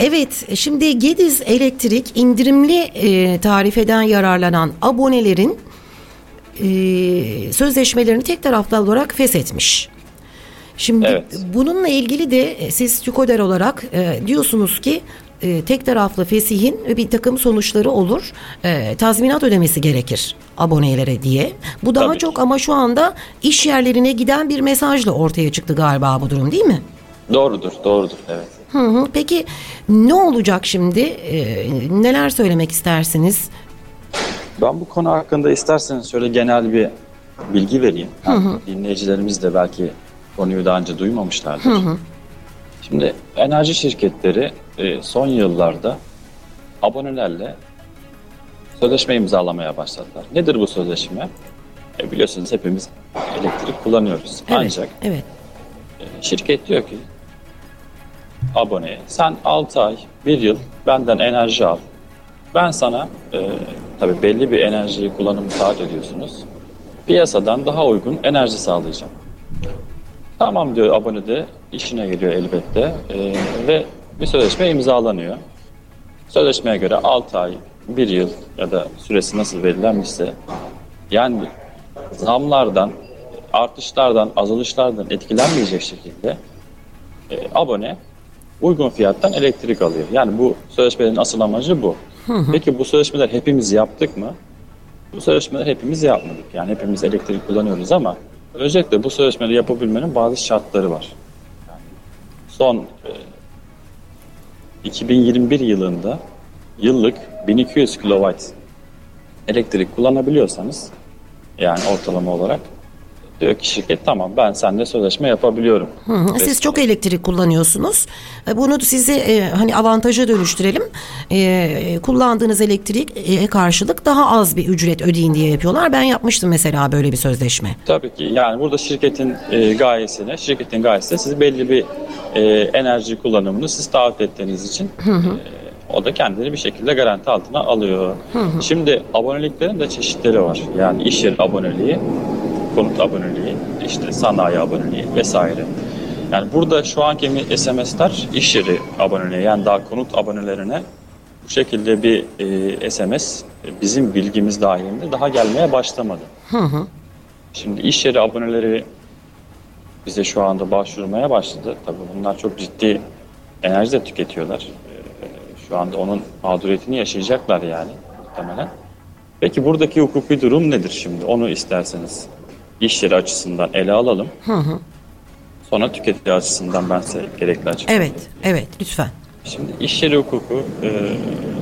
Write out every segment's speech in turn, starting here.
Evet, şimdi Gediz Elektrik indirimli e, tarifeden yararlanan abonelerin e, sözleşmelerini tek taraflı olarak feshetmiş. Şimdi Evet. bununla ilgili de e, siz TÜKODER olarak e, diyorsunuz ki e, tek taraflı fesihin bir takım sonuçları olur. E, tazminat ödemesi gerekir abonelere diye. Bu daha Tabii çok ama şu anda iş yerlerine giden bir mesajla ortaya çıktı galiba bu durum değil mi? Doğrudur, doğrudur. Evet. Hı hı. Peki ne olacak şimdi? E, neler söylemek istersiniz? Ben bu konu hakkında isterseniz şöyle genel bir bilgi vereyim. Hem dinleyicilerimiz de belki konuyu daha önce duymamışlardır. Şimdi enerji şirketleri e, son yıllarda abonelerle sözleşme imzalamaya başladılar. Nedir bu sözleşme? E, biliyorsunuz hepimiz elektrik kullanıyoruz. Evet, Ancak evet. Şirket diyor ki aboneye sen 6 ay, 1 yıl benden enerji al. Ben sana e, tabii belli bir enerjiyi kullanımı saat ödüyorsunuz. Piyasadan daha uygun enerji sağlayacağım. Tamam diyor abone de işine geliyor elbette E, ve bir sözleşme imzalanıyor. Sözleşmeye göre 6 ay, 1 yıl ya da süresi nasıl verilenmişse yani zamlardan, artışlardan, azalışlardan etkilenmeyecek şekilde e, abone uygun fiyattan elektrik alıyor. Yani bu sözleşmelerin asıl amacı bu. Peki bu sözleşmeler hepimiz yaptık mı? Bu sözleşmeler hepimiz yapmadık. Yani hepimiz elektrik kullanıyoruz ama özellikle bu sözleşmeleri yapabilmenin bazı şartları var. Yani son e, 2021 yılında yıllık 1200 kW elektrik kullanabiliyorsanız yani ortalama olarak diyor ki şirket tamam ben seninle sözleşme yapabiliyorum. Hı hı. Siz çok elektrik kullanıyorsunuz. E, Bunu sizi e, hani avantaja dönüştürelim. E, kullandığınız elektrik e, karşılık daha az bir ücret ödeyin diye yapıyorlar. Ben yapmıştım mesela böyle bir sözleşme. Tabii ki yani burada şirketin e, gayesine, şirketin gayesi de siz belli bir e, enerji kullanımını siz taahhüt ettiğiniz için e, o da kendini bir şekilde garanti altına alıyor. Şimdi aboneliklerin de çeşitleri var. Yani iş yeri aboneliği, konut aboneliği, işte sanayi aboneliği vesaire. Yani burada şu anki SMS'ler iş yeri aboneliği yani daha konut abonelerine bu şekilde bir e, SMS bizim bilgimiz dahilinde daha gelmeye başlamadı. Şimdi iş yeri aboneleri bize şu anda başvurmaya başladı. Tabii bunlar çok ciddi enerji de tüketiyorlar. Ee, Şu anda onun mağduriyetini yaşayacaklar yani muhtemelen. Peki buradaki hukuki durum nedir şimdi? Onu isterseniz iş yeri açısından ele alalım. Sonra tüketici açısından ben size gerekli açıklayayım. Evet, evet lütfen. Şimdi iş yeri hukuku e,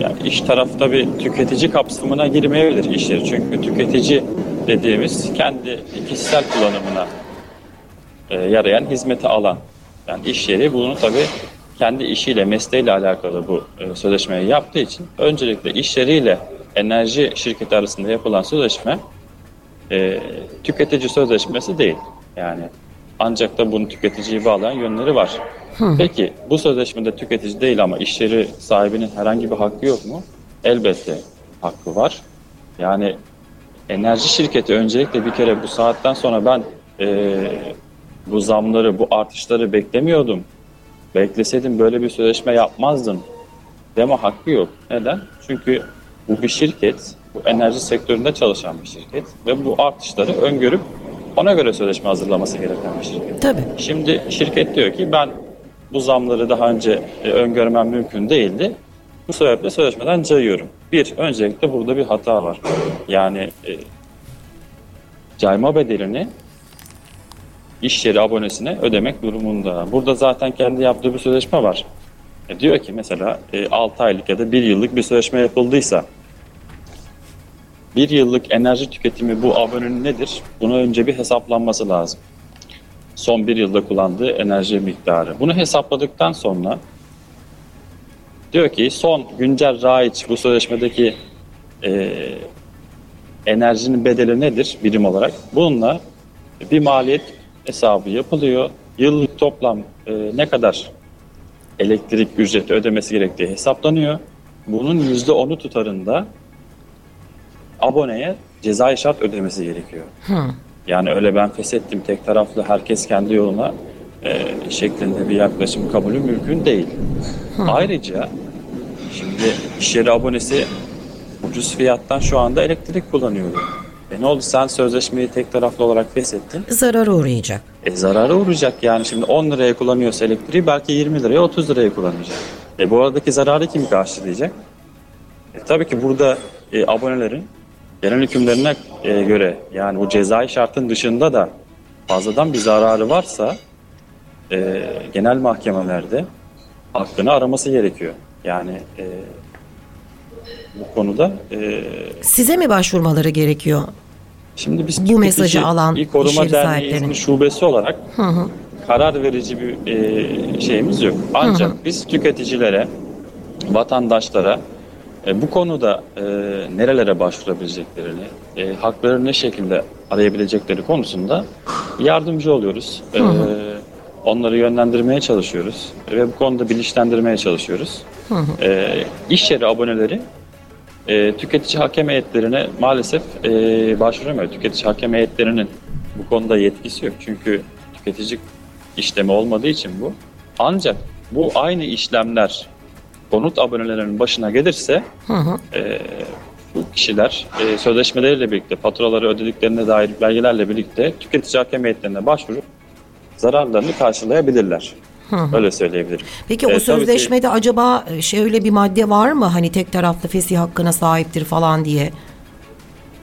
yani iş tarafta bir tüketici kapsamına girmeyebilir iş yeri. Çünkü tüketici dediğimiz kendi kişisel kullanımına e, yarayan hizmeti alan. Yani iş yeri bunu tabii kendi işiyle, mesleğiyle alakalı bu e, sözleşmeyi yaptığı için öncelikle iş yeriyle enerji şirketi arasında yapılan sözleşme e, tüketici sözleşmesi değil. Yani ancak da bunu tüketiciyi bağlayan yönleri var. Peki bu sözleşmede tüketici değil ama iş yeri sahibinin herhangi bir hakkı yok mu? Elbette hakkı var. Yani enerji şirketi öncelikle bir kere bu saatten sonra ben e, bu zamları, bu artışları beklemiyordum. Bekleseydim böyle bir sözleşme yapmazdım deme hakkı yok. Neden? Çünkü bu bir şirket, bu enerji sektöründe çalışan bir şirket ve bu artışları öngörüp ona göre sözleşme hazırlaması gereken bir şirket. Tabii. Şimdi şirket diyor ki ben bu zamları daha önce e, öngörmem mümkün değildi. Bu sebeple sözleşmeden cayıyorum. Bir, öncelikle burada bir hata var. Yani e, cayma bedelini iş yeri abonesine ödemek durumunda. Burada zaten kendi yaptığı bir sözleşme var. E, diyor ki mesela e, 6 aylık ya da 1 yıllık bir sözleşme yapıldıysa bir yıllık enerji tüketimi bu abonenin nedir? Buna önce bir hesaplanması lazım. Son bir yılda kullandığı enerji miktarı. Bunu hesapladıktan sonra diyor ki son güncel raiç bu sözleşmedeki e, enerjinin bedeli nedir birim olarak? Bununla bir maliyet hesabı yapılıyor. Yıllık toplam e, ne kadar elektrik ücreti ödemesi gerektiği hesaplanıyor. Bunun %10'u tutarında aboneye cezai şart ödemesi gerekiyor. Yani öyle ben feshettim tek taraflı herkes kendi yoluna e, şeklinde bir yaklaşım kabulü mümkün değil. Ayrıca şimdi iş yeri abonesi ucuz fiyattan şu anda elektrik kullanıyor. E ne oldu sen sözleşmeyi tek taraflı olarak feshettin. Zarara uğrayacak. E zarara uğrayacak yani şimdi 10 liraya kullanıyorsa elektriği belki 20 liraya 30 liraya kullanacak. E bu aradaki zararı kim karşılayacak? E tabii ki burada e, abonelerin genel hükümlerine e, göre yani bu cezai şartın dışında da fazladan bir zararı varsa e, genel mahkemelerde hakkını araması gerekiyor. Yani e, bu konuda e, Size mi başvurmaları gerekiyor? Şimdi biz Bu mesajı alan İl Koruma Derneği'nin şubesi olarak karar verici bir e, şeyimiz yok. Ancak biz tüketicilere, vatandaşlara e, bu konuda e, nerelere başvurabileceklerini, e, hakları ne şekilde arayabilecekleri konusunda yardımcı oluyoruz. E, onları yönlendirmeye çalışıyoruz ve bu konuda bilinçlendirmeye çalışıyoruz. E, iş yeri aboneleri e, tüketici hakem heyetlerine maalesef e, başvuramıyor. Tüketici hakem heyetlerinin bu konuda yetkisi yok. Çünkü tüketici işlemi olmadığı için bu. Ancak bu aynı işlemler konut abonelerinin başına gelirse e, bu kişiler e, sözleşmeleriyle birlikte faturaları ödediklerine dair belgelerle birlikte tüketici hakem heyetlerine başvurup zararlarını karşılayabilirler. Öyle söyleyebilirim. Peki E, o ki- sözleşmede acaba e, şöyle bir madde var mı? Hani tek taraflı fesih hakkına sahiptir falan diye.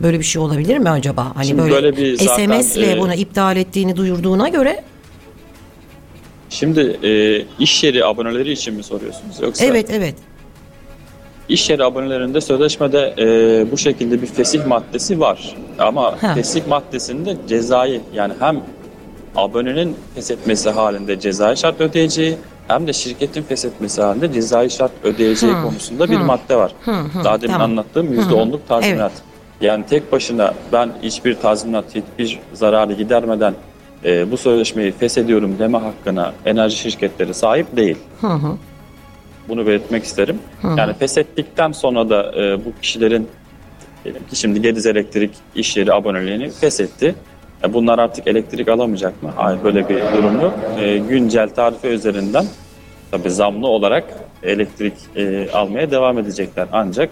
Böyle bir şey olabilir mi acaba? Hani böyle, böyle bir SMS'le e, bunu iptal ettiğini duyurduğuna göre Şimdi e, iş yeri aboneleri için mi soruyorsunuz yoksa? evet evet. İş yeri abonelerinde sözleşmede e, bu şekilde bir fesih maddesi var. Ama Ha. fesih maddesinde cezai yani hem abonenin feshetmesi halinde cezai şart ödeyeceği hem de şirketin feshetmesi halinde cezai şart ödeyeceği konusunda bir madde var. Daha demin tamam. anlattığım %10'luk tazminat. Yani tek başına ben hiçbir tazminat, hiçbir zararı gidermeden e, bu sözleşmeyi feshediyorum deme hakkına enerji şirketleri sahip değil. Bunu belirtmek isterim. Yani feshettikten sonra da e, bu kişilerin diyelim ki şimdi Gediz Elektrik iş yeri aboneliğini feshetti. E, bunlar artık elektrik alamayacak mı? Hayır böyle bir durum yok. E, güncel tarife üzerinden tabii zamlı olarak elektrik e, almaya devam edecekler. Ancak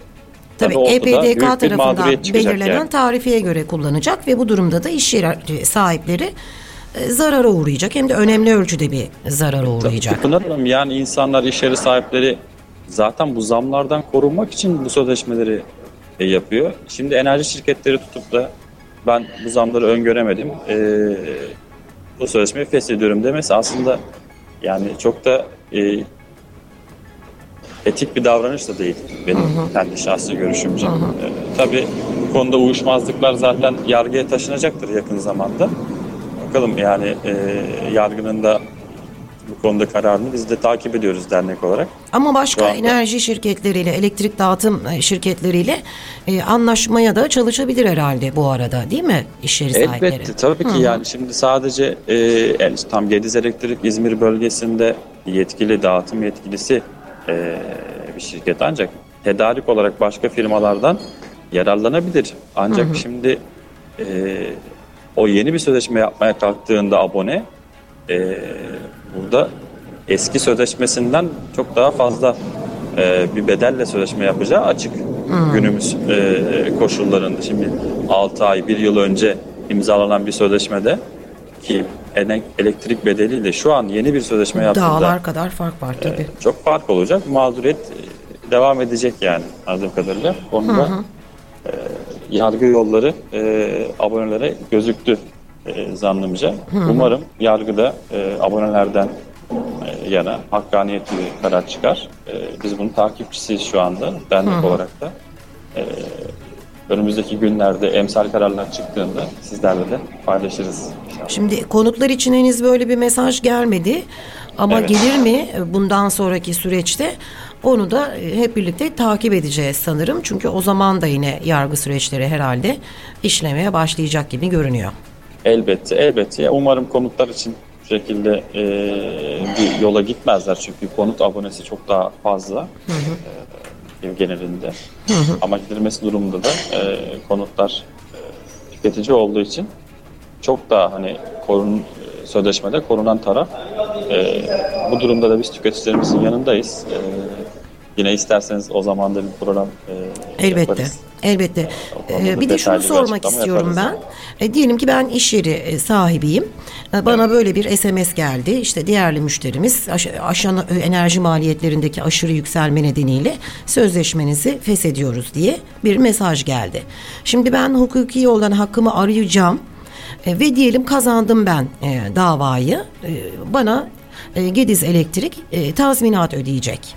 Tabii EPDK tarafından belirlenen yani. tarifeye göre kullanacak ve bu durumda da iş yeri sahipleri zarara uğrayacak. Hem de önemli ölçüde bir zarara uğrayacak. Pınar Hanım yani insanlar iş yeri sahipleri zaten bu zamlardan korunmak için bu sözleşmeleri e, yapıyor. Şimdi enerji şirketleri tutup da ben bu zamları öngöremedim. E, bu sözleşmeyi feshediyorum demesi aslında yani çok da e, etik bir davranış da değil benim kendi şahsi görüşümce. E, tabii bu konuda uyuşmazlıklar zaten yargıya taşınacaktır yakın zamanda. Bakalım yani e, yargının da bu konuda kararını biz de takip ediyoruz dernek olarak. Ama başka anda- enerji şirketleriyle, elektrik dağıtım e, şirketleriyle e, anlaşmaya da çalışabilir herhalde bu arada değil mi iş yeri sahipleri? Elbette tabii ki yani şimdi sadece e, tam Gediz Elektrik İzmir bölgesinde yetkili dağıtım yetkilisi e, bir şirket ancak tedarik olarak başka firmalardan yararlanabilir. Ancak şimdi e, o yeni bir sözleşme yapmaya kalktığında abone e, burada eski sözleşmesinden çok daha fazla e, bir bedelle sözleşme yapacağı açık günümüz e, koşullarında. Şimdi 6 ay, 1 yıl önce imzalanan bir sözleşmede ki elektrik bedeliyle şu an yeni bir sözleşme yaptığında Dağlar kadar fark var tabii. çok fark olacak. Mağduriyet e, devam edecek yani anladığım kadarıyla. Konuda e, yargı yolları e, abonelere gözüktü e, zannımca. Umarım yargıda e, abonelerden e, yana hakkaniyetli bir karar çıkar. E, biz bunun takipçisiyiz şu anda dernek olarak da. E, önümüzdeki günlerde emsal kararlar çıktığında sizlerle de paylaşırız. Şimdi konutlar için henüz böyle bir mesaj gelmedi. Ama Evet. gelir mi bundan sonraki süreçte onu da e, hep birlikte takip edeceğiz sanırım. Çünkü o zaman da yine yargı süreçleri herhalde işlemeye başlayacak gibi görünüyor. Elbette, elbette. Umarım konutlar için bu şekilde e, bir yola gitmezler. Çünkü konut abonesi çok daha fazla e, genelinde. Ama gidilmesi durumunda da e, konutlar e, tüketici olduğu için çok daha hani korun, e, sözleşmede korunan taraf. E, bu durumda da biz tüketicilerimizin yanındayız. E, yine isterseniz o zaman da bir program e, Elbette. yaparız. Elbette. Ee, bir de şunu sormak istiyorum ben. E, diyelim ki ben iş yeri e, sahibiyim. E, Bana böyle bir SMS geldi. İşte diğerli müşterimiz aş- aşan e, enerji maliyetlerindeki aşırı yükselme nedeniyle sözleşmenizi feshediyoruz diye bir mesaj geldi. Şimdi ben hukuki yoldan hakkımı arayacağım. E, ve diyelim kazandım ben e, davayı. E, bana e, Gediz Elektrik e, tazminat ödeyecek.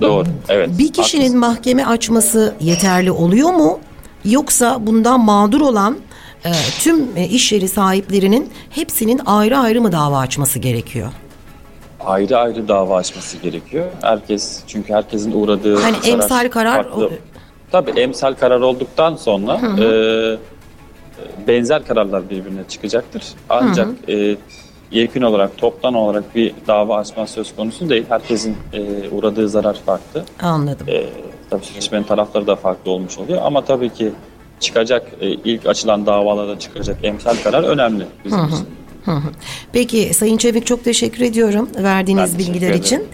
Doğru. Evet. Bir kişinin haklısın. mahkeme açması yeterli oluyor mu? Yoksa bundan mağdur olan e, tüm e, iş yeri sahiplerinin hepsinin ayrı ayrı mı dava açması gerekiyor? ayrı ayrı dava açması gerekiyor. Herkes çünkü herkesin uğradığı Hani zarar emsal karar- farklı. Tabii emsal karar olduktan sonra e, benzer kararlar birbirine çıkacaktır. Ancak e, yekün olarak toptan olarak bir dava açma söz konusu değil. Herkesin e, uğradığı zarar farklı. Anladım. E, tabii sözleşmenin tarafları da farklı olmuş oluyor ama tabii ki çıkacak e, ilk açılan davalarda çıkacak emsal karar önemli bizim için. Peki Sayın Çevik çok teşekkür ediyorum verdiğiniz Ben teşekkür bilgiler ederim. için.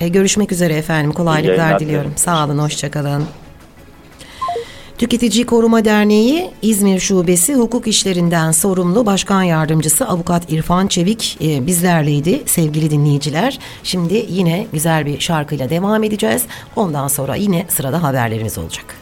E, görüşmek üzere efendim. Kolaylıklar diliyorum. Sağ olun, hoşçakalın. Tüketici Koruma Derneği İzmir Şubesi hukuk işlerinden sorumlu Başkan Yardımcısı Avukat İrfan Çevik e, bizlerleydi sevgili dinleyiciler. Şimdi yine güzel bir şarkıyla devam edeceğiz. Ondan sonra yine sırada haberlerimiz olacak.